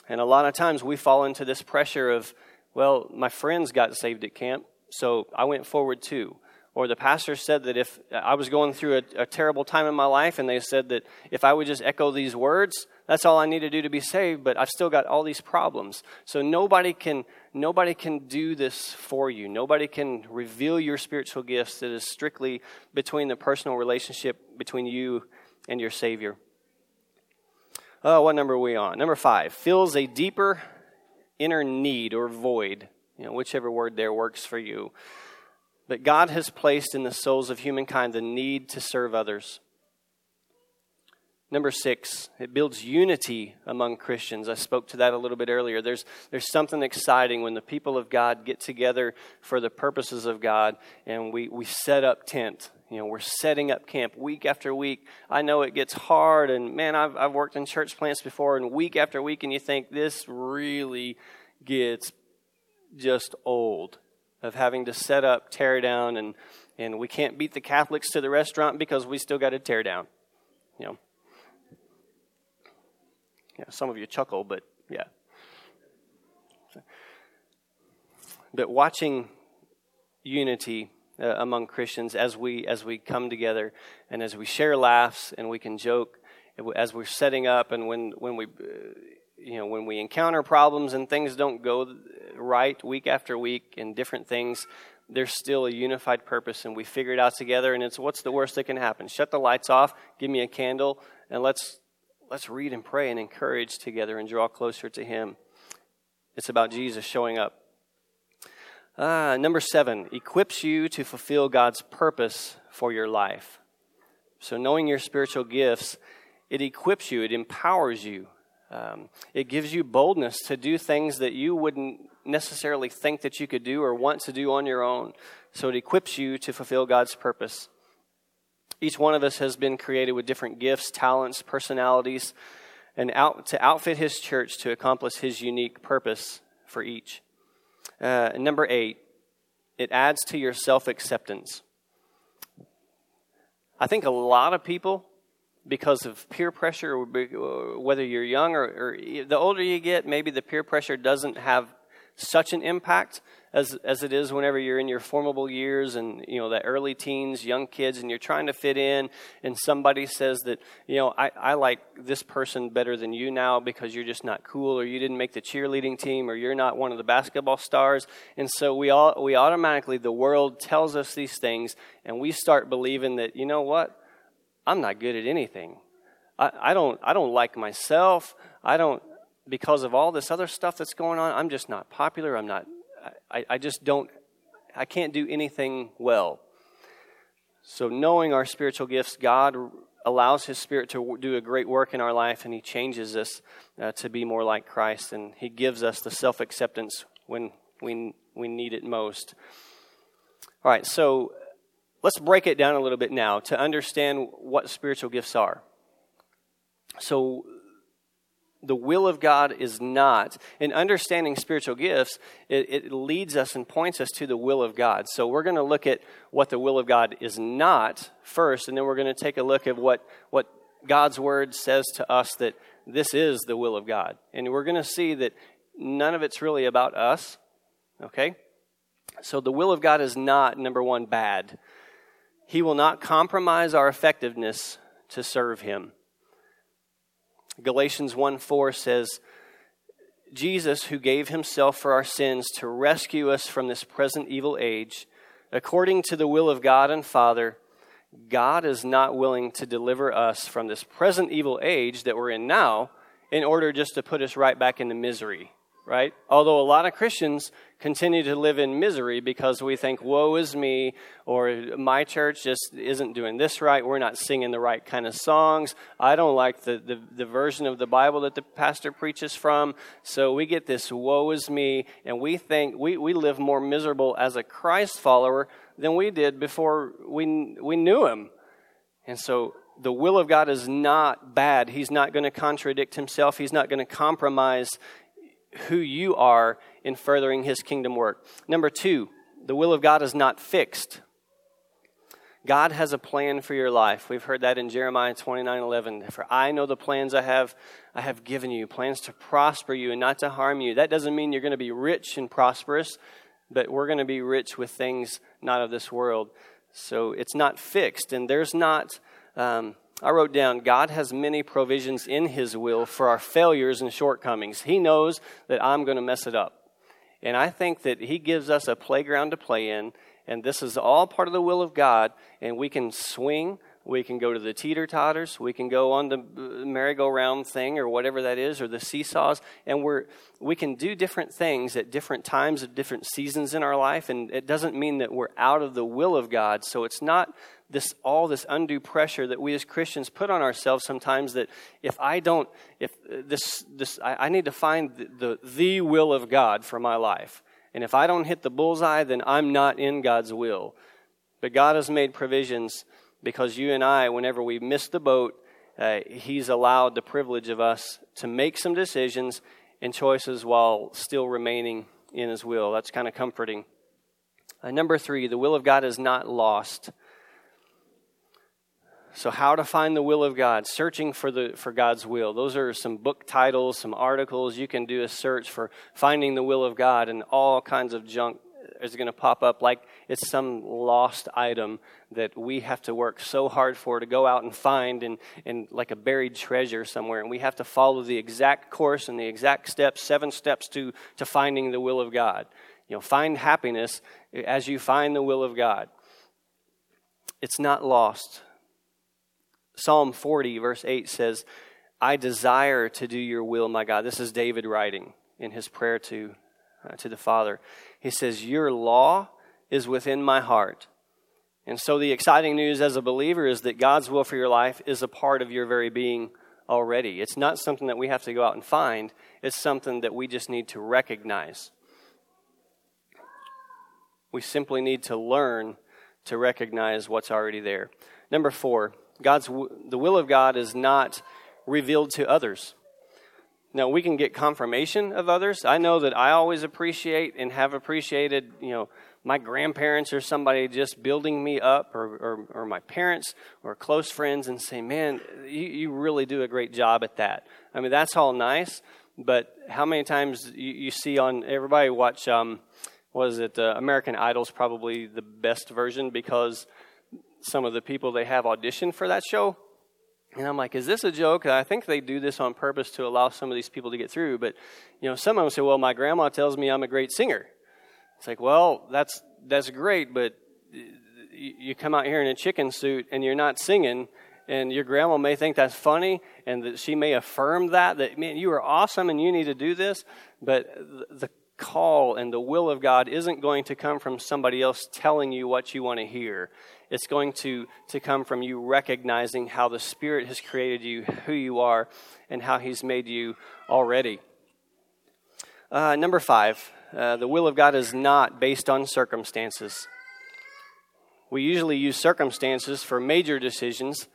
And a lot of times we fall into this pressure of, well, my friends got saved at camp, so I went forward too. Or the pastor said that if I was going through a, a, terrible time in my life, and they said that if I would just echo these words, that's all I need to do to be saved, but I've still got all these problems. So nobody can, nobody can do this for you. Nobody can reveal your spiritual gifts that is strictly between the personal relationship between you and your Savior. Oh, what number are we on? Number five fills a deeper inner need or void. You know, whichever word there works for you. But God has placed in the souls of humankind the need to serve others. Number six, it builds unity among Christians. I spoke to that a little bit earlier. There's, there's something exciting when the people of God get together for the purposes of God and we, we set up tent. You know, we're setting up camp week after week. I know it gets hard, and man, I've, I've worked in church plants before, and week after week, and you think this really gets just old of having to set up, tear down, and, and we can't beat the Catholics to the restaurant because we still got to tear down. You know. Yeah, some of you chuckle, but yeah. But watching unity uh, among Christians as we as we come together and as we share laughs and we can joke as we're setting up and when when we uh, you know when we encounter problems and things don't go right week after week in different things, there's still a unified purpose, and we figure it out together. And it's what's the worst that can happen? Shut the lights off, give me a candle, and let's let's read and pray and encourage together and draw closer to Him. It's about Jesus showing up. Uh, number seven, equips you to fulfill God's purpose for your life. So, knowing your spiritual gifts, it equips you, it empowers you, um, it gives you boldness to do things that you wouldn't necessarily think that you could do or want to do on your own. So, it equips you to fulfill God's purpose. Each one of us has been created with different gifts, talents, personalities, and out, to outfit His church to accomplish His unique purpose for each. Uh, number eight, it adds to your self acceptance. I think a lot of people, because of peer pressure, whether you're young or, or the older you get, maybe the peer pressure doesn't have such an impact as, as it is whenever you're in your formable years and you know the early teens young kids and you're trying to fit in and somebody says that you know I, I like this person better than you now because you're just not cool or you didn't make the cheerleading team or you're not one of the basketball stars. And so we all we automatically the world tells us these things and we start believing that you know what? I'm not good at anything. I, I don't i don't like myself. I don't because of all this other stuff that's going on, I'm just not popular. I'm not, I, I just don't, I can't do anything well. So, knowing our spiritual gifts, God allows His Spirit to do a great work in our life, and He changes us uh, to be more like Christ, and He gives us the self acceptance when we, we need it most. All right, so let's break it down a little bit now to understand what spiritual gifts are. So, the will of God is not. In understanding spiritual gifts, it, it, leads us and points us to the will of God. So we're going to look at what the will of God is not first, and then we're going to take a look at what, what God's word says to us that this is the will of God. And we're going to see that none of it's really about us. Okay? So the will of God is not, number one, bad. He will not compromise our effectiveness to serve Him. Galatians 1 4 says, Jesus, who gave himself for our sins to rescue us from this present evil age, according to the will of God and Father, God is not willing to deliver us from this present evil age that we're in now in order just to put us right back into misery right? Although a lot of Christians continue to live in misery because we think, woe is me, or my church just isn't doing this right. We're not singing the right kind of songs. I don't like the, the, the, version of the Bible that the pastor preaches from. So we get this woe is me, and we think we, we live more miserable as a Christ follower than we did before we, we knew him. And so the will of God is not bad. He's not going to contradict himself. He's not going to compromise who you are in furthering his kingdom work. Number two, the will of God is not fixed. God has a plan for your life. We've heard that in Jeremiah 29 11. For I know the plans I have, I have given you, plans to prosper you and not to harm you. That doesn't mean you're going to be rich and prosperous, but we're going to be rich with things not of this world. So it's not fixed, and there's not um, I wrote down God has many provisions in His will for our failures and shortcomings. He knows that I'm going to mess it up. And I think that He gives us a playground to play in, and this is all part of the will of God, and we can swing we can go to the teeter totters. We can go on the uh, merry-go-round thing or whatever that is, or the seesaws. And we're, we can do different things at different times of different seasons in our life. And it doesn't mean that we're out of the will of God. So it's not this all this undue pressure that we as Christians put on ourselves sometimes that if I don't, if uh, this, this I, I need to find the, the, the will of God for my life. And if I don't hit the bullseye, then I'm not in God's will. But God has made provisions because you and I, whenever we miss the boat, uh, He's allowed the privilege of us to make some decisions and choices while still remaining in His will. That's kind of comforting. Uh, number three, the will of God is not lost. So, how to find the will of God? Searching for the for God's will. Those are some book titles, some articles. You can do a search for finding the will of God, and all kinds of junk is going to pop up like it's some lost item that we have to work so hard for to go out and find and, and like a buried treasure somewhere. And we have to follow the exact course and the exact steps, seven steps to, to finding the will of God. You know, find happiness as you find the will of God. It's not lost. Psalm 40, verse 8 says, I desire to do your will, my God. This is David writing in his prayer to, uh, to the Father. He says, Your law is within my heart. And so the exciting news as a believer is that God's will for your life is a part of your very being already. It's not something that we have to go out and find, it's something that we just need to recognize. We simply need to learn to recognize what's already there. Number four, God's the will of God is not revealed to others. Now we can get confirmation of others. I know that I always appreciate and have appreciated, you know, my grandparents or somebody just building me up, or, or, or my parents or close friends, and say, "Man, you, you really do a great job at that." I mean, that's all nice, but how many times you, you see on everybody watch? Um, was it uh, American Idol's probably the best version because some of the people they have audition for that show. And I'm like, is this a joke? I think they do this on purpose to allow some of these people to get through. But, you know, some of them say, well, my grandma tells me I'm a great singer. It's like, well, that's, that's great, but you come out here in a chicken suit and you're not singing, and your grandma may think that's funny, and that she may affirm that, that, man, you are awesome and you need to do this. But the call and the will of God isn't going to come from somebody else telling you what you want to hear. It's going to, to come from you recognizing how the Spirit has created you, who you are, and how He's made you already. Uh, number five, uh, the will of God is not based on circumstances. We usually use circumstances for major decisions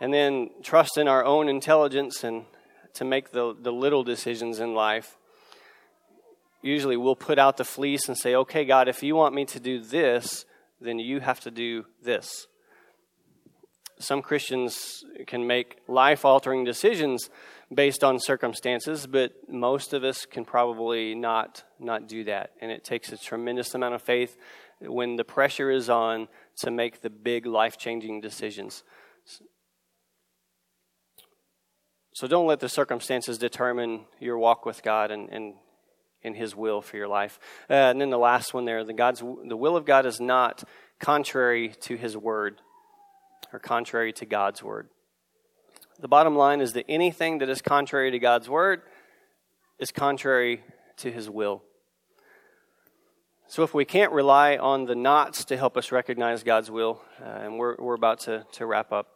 and then trust in our own intelligence and to make the, the little decisions in life usually we'll put out the fleece and say, okay, God, if you want me to do this, then you have to do this. Some Christians can make life altering decisions based on circumstances, but most of us can probably not, not do that. And it takes a tremendous amount of faith when the pressure is on to make the big life changing decisions. So don't let the circumstances determine your walk with God and, and in His will for your life. Uh, and then the last one there, the God's the will of God is not contrary to His word or contrary to God's word. The bottom line is that anything that is contrary to God's word is contrary to His will. So if we can't rely on the knots to help us recognize God's will, uh, and we're, we're about to, to wrap up,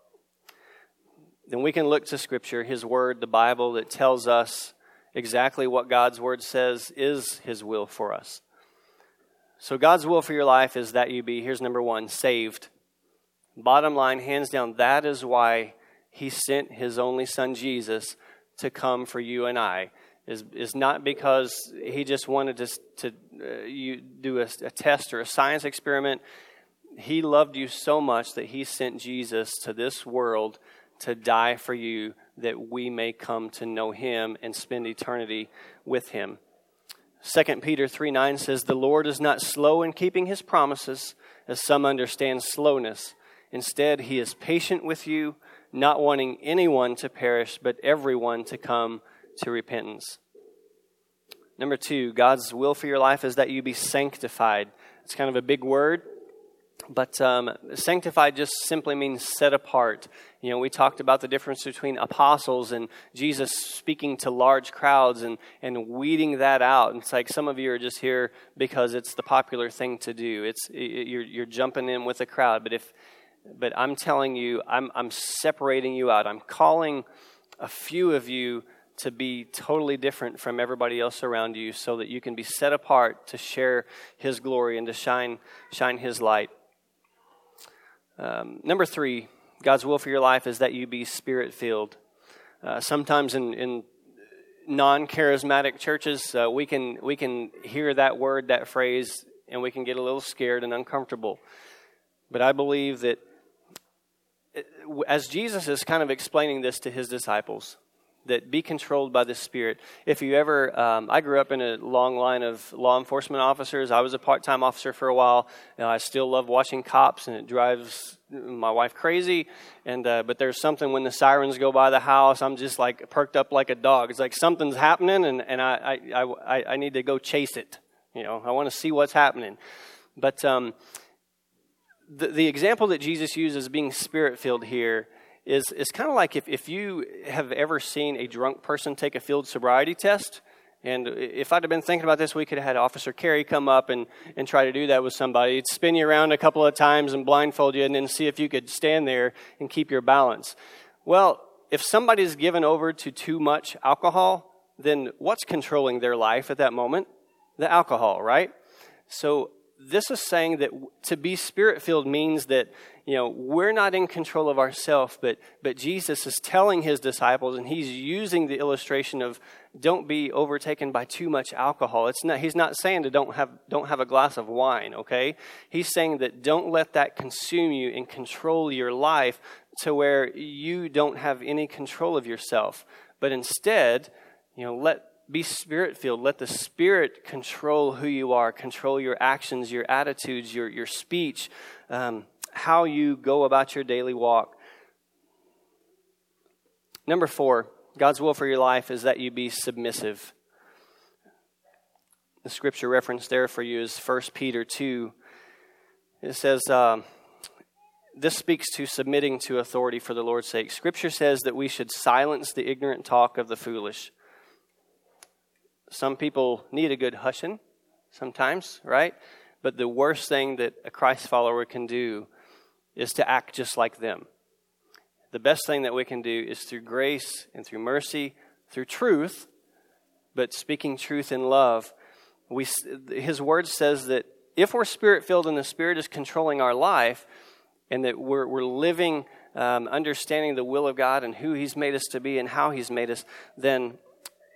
then we can look to Scripture, His Word, the Bible, that tells us exactly what God's word says is his will for us. So, God's will for your life is that you be, here's number one, saved. Bottom line, hands down, that is why he sent his only son Jesus to come for you and I. Is, is not because he just wanted to, to uh, you do a, a test or a science experiment. He loved you so much that he sent Jesus to this world to die for you that we may come to know him and spend eternity with him. 2 Peter 3 9 says, The Lord is not slow in keeping his promises, as some understand slowness. Instead, he is patient with you, not wanting anyone to perish, but everyone to come to repentance. Number two, God's will for your life is that you be sanctified. It's kind of a big word, but um, sanctified just simply means set apart. You know, we talked about the difference between apostles and Jesus speaking to large crowds and, and weeding that out. And it's like some of you are just here because it's the popular thing to do. It's you're, you're jumping in with the crowd. But if, but I'm telling you, I'm, I'm separating you out. I'm calling a few of you to be totally different from everybody else around you so that you can be set apart to share his glory and to shine shine his light um, number three, God's will for your life is that you be spirit filled. Uh, sometimes in, in non charismatic churches, uh, we, can, we can hear that word, that phrase, and we can get a little scared and uncomfortable. But I believe that uh, as Jesus is kind of explaining this to his disciples, that be controlled by the Spirit. If you ever, um, I grew up in a long line of law enforcement officers. I was a part time officer for a while. I still love watching cops, and it drives my wife crazy. And uh, but there's something when the sirens go by the house, I'm just like perked up like a dog. It's like something's happening, and, and I, I, I, I need to go chase it. You know, I want to see what's happening. But um, the, the example that Jesus uses being spirit filled here is, is kind of like if, if you have ever seen a drunk person take a field sobriety test. And if I'd have been thinking about this, we could have had Officer Carey come up and, and try to do that with somebody. He'd spin you around a couple of times and blindfold you and then see if you could stand there and keep your balance. Well, if somebody's given over to too much alcohol, then what's controlling their life at that moment? The alcohol, right? So this is saying that to be spirit filled means that you know we're not in control of ourselves but but jesus is telling his disciples and he's using the illustration of don't be overtaken by too much alcohol. It's not he's not saying to don't have don't have a glass of wine okay? He's saying that don't let that consume you and control your life to where you don't have any control of yourself but instead you know let be spirit filled. Let the Spirit control who you are, control your actions, your attitudes, your, your speech, um, how you go about your daily walk. Number four, God's will for your life is that you be submissive. The scripture reference there for you is 1 Peter 2. It says, uh, this speaks to submitting to authority for the Lord's sake. Scripture says that we should silence the ignorant talk of the foolish. Some people need a good hushing sometimes, right? But the worst thing that a Christ follower can do is to act just like them. The best thing that we can do is through grace and through mercy, through truth, but speaking truth in love. We, his word says that if we're spirit filled and the Spirit is controlling our life, and that we're, we're living um, understanding the will of God and who He's made us to be and how He's made us, then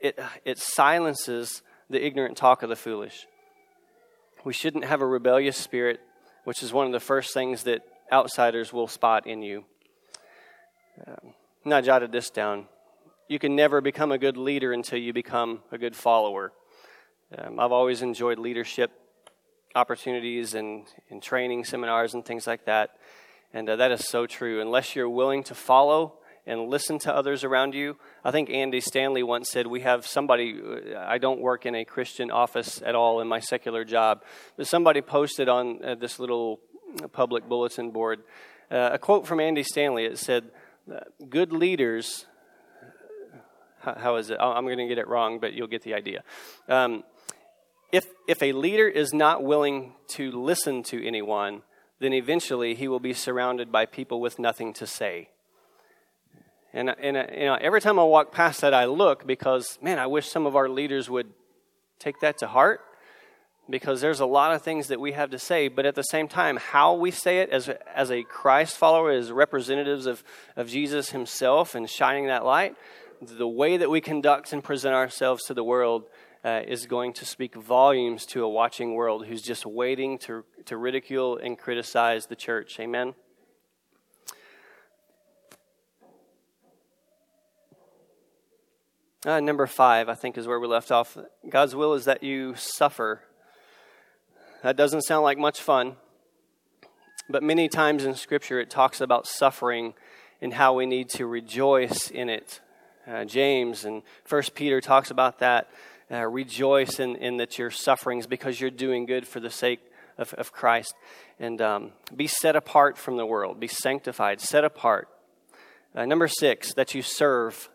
it, it silences the ignorant talk of the foolish. We shouldn't have a rebellious spirit, which is one of the first things that outsiders will spot in you. Um, and I jotted this down. You can never become a good leader until you become a good follower. Um, I've always enjoyed leadership opportunities and, and training seminars and things like that. And uh, that is so true. Unless you're willing to follow and listen to others around you. I think Andy Stanley once said, We have somebody, I don't work in a Christian office at all in my secular job, but somebody posted on uh, this little public bulletin board uh, a quote from Andy Stanley. It said, Good leaders, how, how is it? I'm going to get it wrong, but you'll get the idea. Um, if, if a leader is not willing to listen to anyone, then eventually he will be surrounded by people with nothing to say. And, and you know, every time I walk past that, I look because, man, I wish some of our leaders would take that to heart because there's a lot of things that we have to say. But at the same time, how we say it as, as a Christ follower, as representatives of, of Jesus himself and shining that light, the way that we conduct and present ourselves to the world uh, is going to speak volumes to a watching world who's just waiting to, to ridicule and criticize the church. Amen? Uh, number five, I think, is where we left off. God's will is that you suffer. That doesn't sound like much fun, but many times in Scripture it talks about suffering and how we need to rejoice in it. Uh, James and First Peter talks about that. Uh, rejoice in, in that your sufferings because you're doing good for the sake of, of Christ. And um, be set apart from the world, be sanctified, set apart. Uh, number six, that you serve.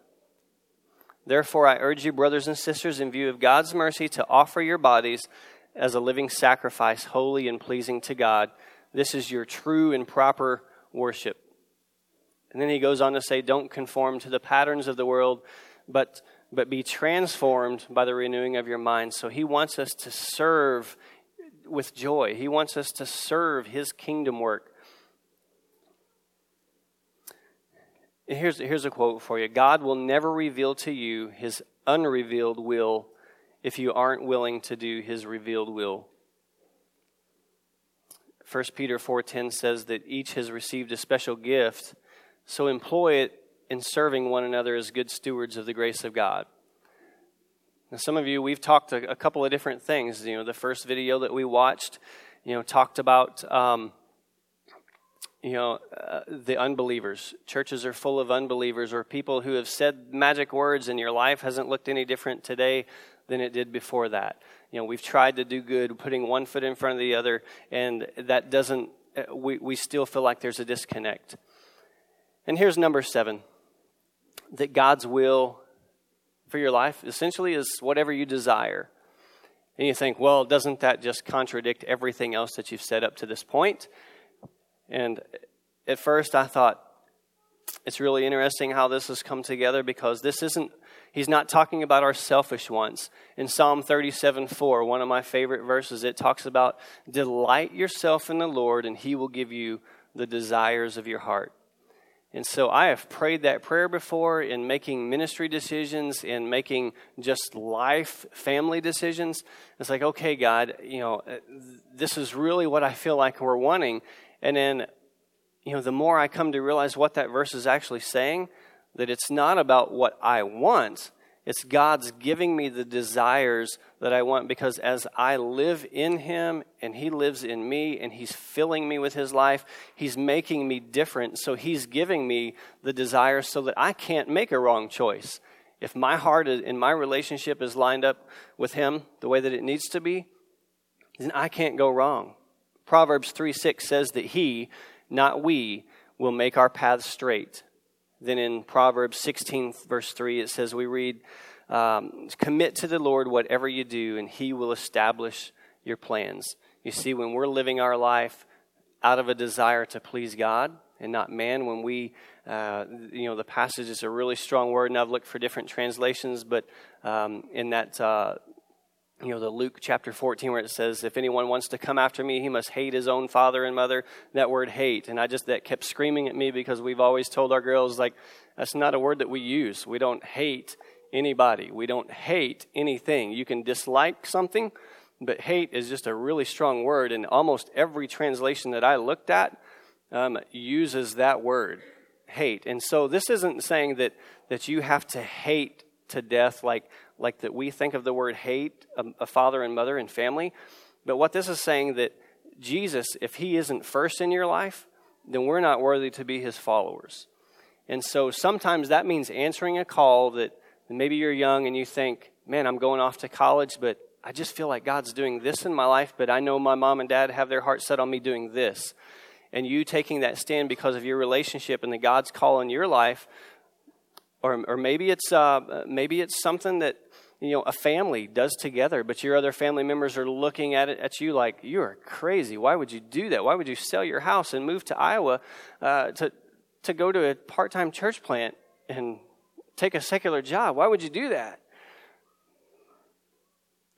Therefore, I urge you, brothers and sisters, in view of God's mercy, to offer your bodies as a living sacrifice, holy and pleasing to God. This is your true and proper worship. And then he goes on to say, Don't conform to the patterns of the world, but, but be transformed by the renewing of your mind. So he wants us to serve with joy, he wants us to serve his kingdom work. Here's, here's a quote for you God will never reveal to you his unrevealed will if you aren't willing to do his revealed will. 1 Peter 4:10 says that each has received a special gift, so employ it in serving one another as good stewards of the grace of God. Now, some of you, we've talked a, a couple of different things. You know, the first video that we watched, you know, talked about, um, you know, uh, the unbelievers. Churches are full of unbelievers or people who have said magic words and your life hasn't looked any different today than it did before that. You know, we've tried to do good, putting one foot in front of the other, and that doesn't, uh, we, we still feel like there's a disconnect. And here's number seven that God's will for your life essentially is whatever you desire. And you think, well, doesn't that just contradict everything else that you've said up to this point? And at first I thought, it's really interesting how this has come together because this isn't, he's not talking about our selfish wants. In Psalm 37 4, one of my favorite verses, it talks about delight yourself in the Lord and he will give you the desires of your heart. And so I have prayed that prayer before in making ministry decisions, in making just life, family decisions. It's like, okay, God, you know, this is really what I feel like we're wanting. And then, you know, the more I come to realize what that verse is actually saying, that it's not about what I want, it's God's giving me the desires that I want because as I live in Him and He lives in me and He's filling me with His life, He's making me different. So He's giving me the desires so that I can't make a wrong choice. If my heart in my relationship is lined up with Him the way that it needs to be, then I can't go wrong. Proverbs 3 6 says that He, not we, will make our paths straight. Then in Proverbs 16, verse 3, it says, We read, um, Commit to the Lord whatever you do, and he will establish your plans. You see, when we're living our life out of a desire to please God and not man, when we, uh, you know, the passage is a really strong word, and I've looked for different translations, but um, in that, uh, you know, the Luke chapter 14 where it says, if anyone wants to come after me, he must hate his own father and mother. That word hate. And I just, that kept screaming at me because we've always told our girls, like, that's not a word that we use. We don't hate anybody. We don't hate anything. You can dislike something, but hate is just a really strong word. And almost every translation that I looked at um, uses that word, hate. And so this isn't saying that, that you have to hate to death like like that we think of the word hate a, a father and mother and family. But what this is saying that Jesus, if he isn't first in your life, then we're not worthy to be his followers. And so sometimes that means answering a call that maybe you're young and you think, man, I'm going off to college, but I just feel like God's doing this in my life, but I know my mom and dad have their heart set on me doing this. And you taking that stand because of your relationship and the God's call in your life, or, or maybe it's uh, maybe it's something that you know a family does together but your other family members are looking at it at you like you are crazy. Why would you do that? Why would you sell your house and move to iowa uh, to, to go to a part-time church plant and take a secular job? Why would you do that?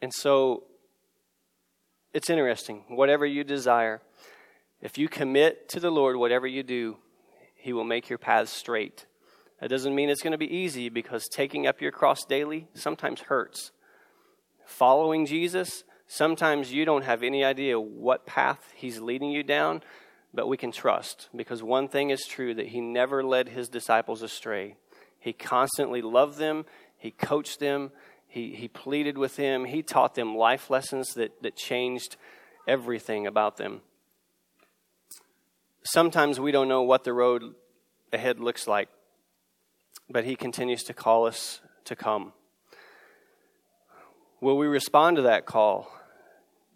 And so it's interesting. Whatever you desire if you commit to the lord whatever you do he will make your paths straight that doesn't mean it's going to be easy because taking up your cross daily sometimes hurts. Following Jesus, sometimes you don't have any idea what path he's leading you down, but we can trust because one thing is true that he never led his disciples astray. He constantly loved them, he coached them, he, he pleaded with them, he taught them life lessons that, that changed everything about them. Sometimes we don't know what the road ahead looks like but He continues to call us to come. Will we respond to that call?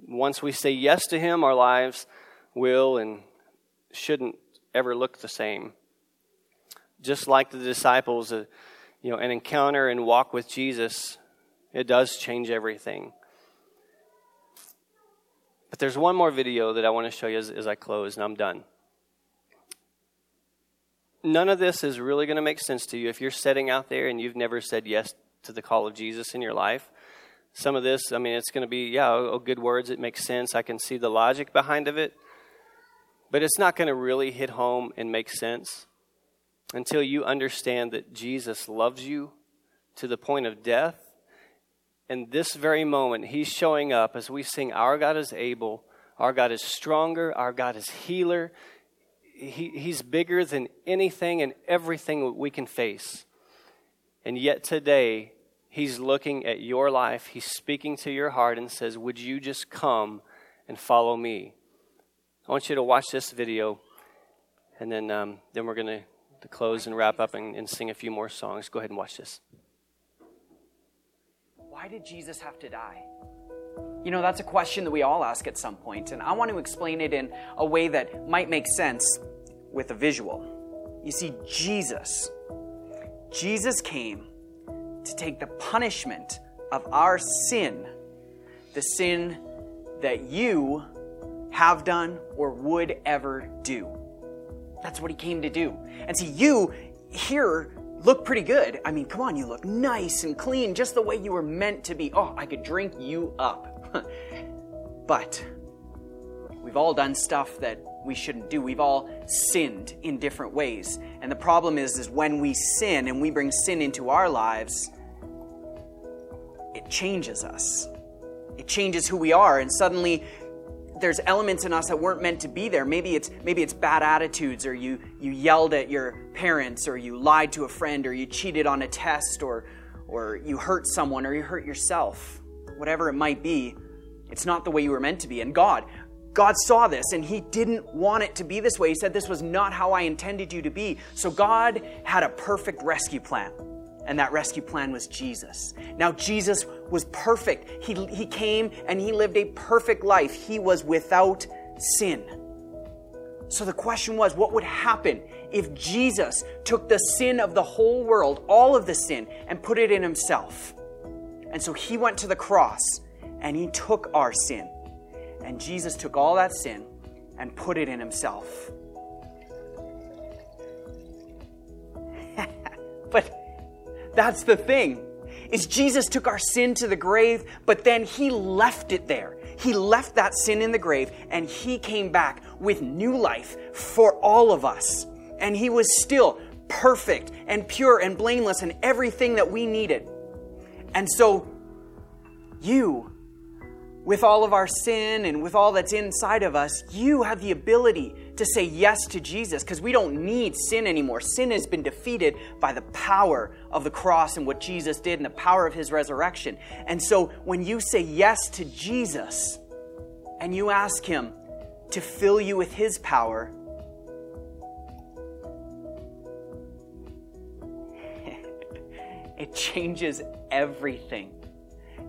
Once we say yes to Him, our lives will and shouldn't ever look the same. Just like the disciples, uh, you know, an encounter and walk with Jesus, it does change everything. But there's one more video that I want to show you as, as I close, and I'm done none of this is really going to make sense to you if you're sitting out there and you've never said yes to the call of Jesus in your life. Some of this, I mean, it's going to be, yeah, oh, oh, good words. It makes sense. I can see the logic behind of it. But it's not going to really hit home and make sense until you understand that Jesus loves you to the point of death. And this very moment, He's showing up as we sing, Our God is able, our God is stronger, our God is healer, he, He's bigger than anything and everything we can face. And yet today, He's looking at your life, He's speaking to your heart and says, Would you just come and follow me? I want you to watch this video, and then, um, then we're going to close and wrap up and, and sing a few more songs. Go ahead and watch this. Why did Jesus have to die? You know, that's a question that we all ask at some point, and I want to explain it in a way that might make sense with a visual. You see, Jesus, Jesus came to take the punishment of our sin, the sin that you have done or would ever do. That's what he came to do. And see, you here look pretty good. I mean, come on, you look nice and clean, just the way you were meant to be. Oh, I could drink you up. but we've all done stuff that we shouldn't do. We've all sinned in different ways. And the problem is is when we sin and we bring sin into our lives, it changes us. It changes who we are and suddenly there's elements in us that weren't meant to be there. Maybe it's maybe it's bad attitudes or you you yelled at your parents or you lied to a friend or you cheated on a test or or you hurt someone or you hurt yourself. Whatever it might be, it's not the way you were meant to be. And God, God saw this and He didn't want it to be this way. He said, This was not how I intended you to be. So God had a perfect rescue plan. And that rescue plan was Jesus. Now, Jesus was perfect. He, he came and He lived a perfect life. He was without sin. So the question was what would happen if Jesus took the sin of the whole world, all of the sin, and put it in Himself? And so He went to the cross and he took our sin. And Jesus took all that sin and put it in himself. but that's the thing. Is Jesus took our sin to the grave, but then he left it there. He left that sin in the grave and he came back with new life for all of us. And he was still perfect and pure and blameless and everything that we needed. And so you with all of our sin and with all that's inside of us, you have the ability to say yes to Jesus because we don't need sin anymore. Sin has been defeated by the power of the cross and what Jesus did and the power of his resurrection. And so when you say yes to Jesus and you ask him to fill you with his power, it changes everything.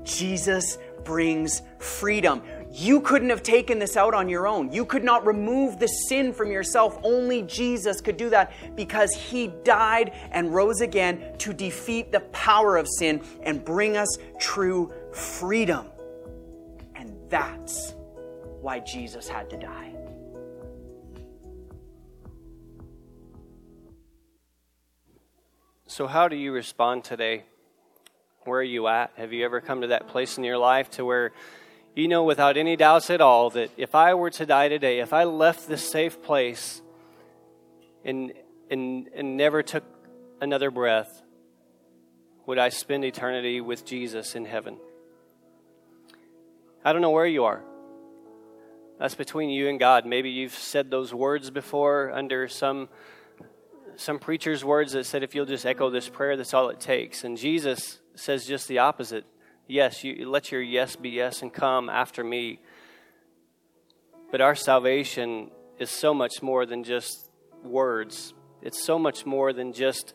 Jesus brings freedom. You couldn't have taken this out on your own. You could not remove the sin from yourself. Only Jesus could do that because he died and rose again to defeat the power of sin and bring us true freedom. And that's why Jesus had to die. So, how do you respond today? Where are you at? Have you ever come to that place in your life to where you know without any doubts at all that if I were to die today, if I left this safe place and, and, and never took another breath, would I spend eternity with Jesus in heaven? I don't know where you are. That's between you and God. Maybe you've said those words before under some some preacher's words that said if you'll just echo this prayer, that's all it takes. And Jesus says just the opposite. Yes, you let your yes be yes and come after me. But our salvation is so much more than just words. It's so much more than just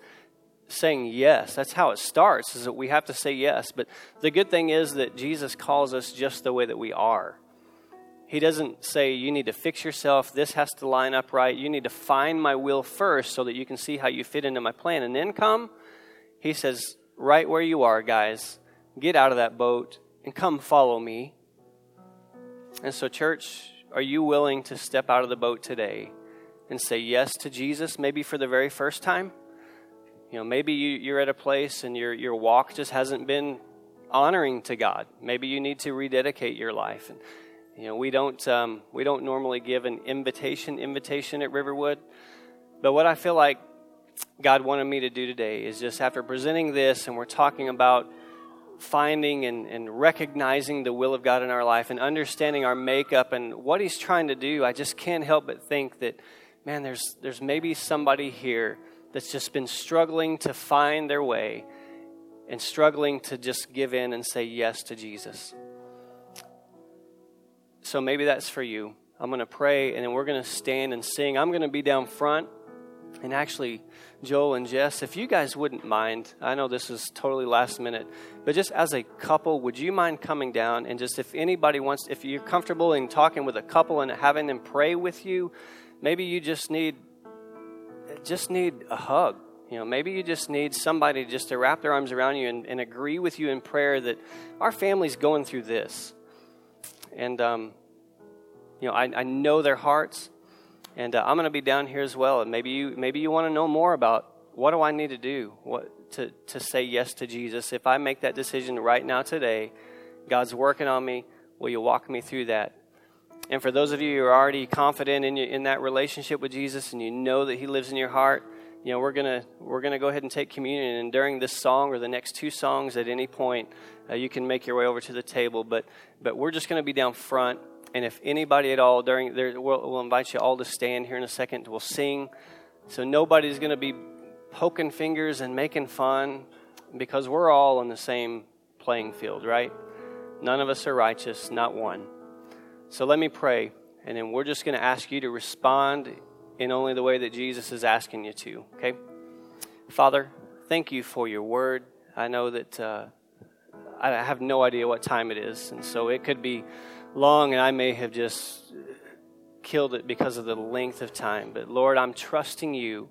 saying yes. That's how it starts, is that we have to say yes. But the good thing is that Jesus calls us just the way that we are. He doesn't say you need to fix yourself, this has to line up right. You need to find my will first so that you can see how you fit into my plan and then come. He says, right where you are, guys. Get out of that boat and come follow me. And so, church, are you willing to step out of the boat today and say yes to Jesus, maybe for the very first time? You know, maybe you, are at a place and your, your walk just hasn't been honoring to God. Maybe you need to rededicate your life. And, you know, we don't, um, we don't normally give an invitation invitation at Riverwood. But what I feel like God wanted me to do today is just after presenting this and we're talking about finding and, and recognizing the will of God in our life and understanding our makeup and what He's trying to do, I just can't help but think that man, there's, there's maybe somebody here that's just been struggling to find their way and struggling to just give in and say yes to Jesus. So maybe that's for you. I'm going to pray and then we're going to stand and sing. I'm going to be down front. And actually, Joel and Jess, if you guys wouldn't mind, I know this is totally last minute, but just as a couple, would you mind coming down and just if anybody wants, if you're comfortable in talking with a couple and having them pray with you, maybe you just need just need a hug. You know, maybe you just need somebody just to wrap their arms around you and, and agree with you in prayer that our family's going through this. And, um, you know, I, I know their hearts, and uh, I'm going to be down here as well. And maybe you, maybe you want to know more about what do I need to do what, to, to say yes to Jesus. If I make that decision right now today, God's working on me. Will you walk me through that? And for those of you who are already confident in, your, in that relationship with Jesus and you know that He lives in your heart, you know we're gonna we're gonna go ahead and take communion. And during this song or the next two songs, at any point, uh, you can make your way over to the table. But but we're just gonna be down front. And if anybody at all during there, we'll, we'll invite you all to stand here in a second. We'll sing. So nobody's gonna be poking fingers and making fun because we're all on the same playing field, right? None of us are righteous, not one. So let me pray, and then we're just going to ask you to respond in only the way that Jesus is asking you to, okay? Father, thank you for your word. I know that uh, I have no idea what time it is, and so it could be long, and I may have just killed it because of the length of time. But Lord, I'm trusting you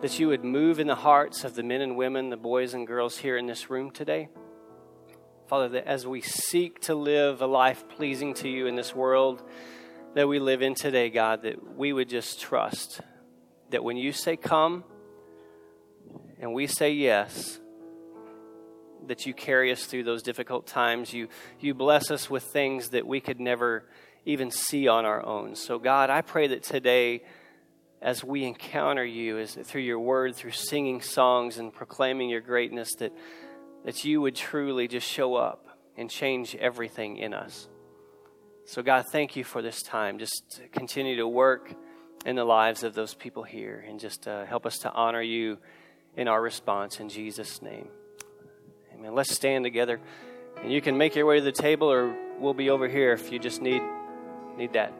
that you would move in the hearts of the men and women, the boys and girls here in this room today. Father, that as we seek to live a life pleasing to you in this world that we live in today, God, that we would just trust that when you say come and we say yes, that you carry us through those difficult times. You, you bless us with things that we could never even see on our own. So, God, I pray that today, as we encounter you, as through your word, through singing songs and proclaiming your greatness, that that you would truly just show up and change everything in us. So, God, thank you for this time. Just continue to work in the lives of those people here and just uh, help us to honor you in our response in Jesus' name. Amen. Let's stand together. And you can make your way to the table, or we'll be over here if you just need, need that.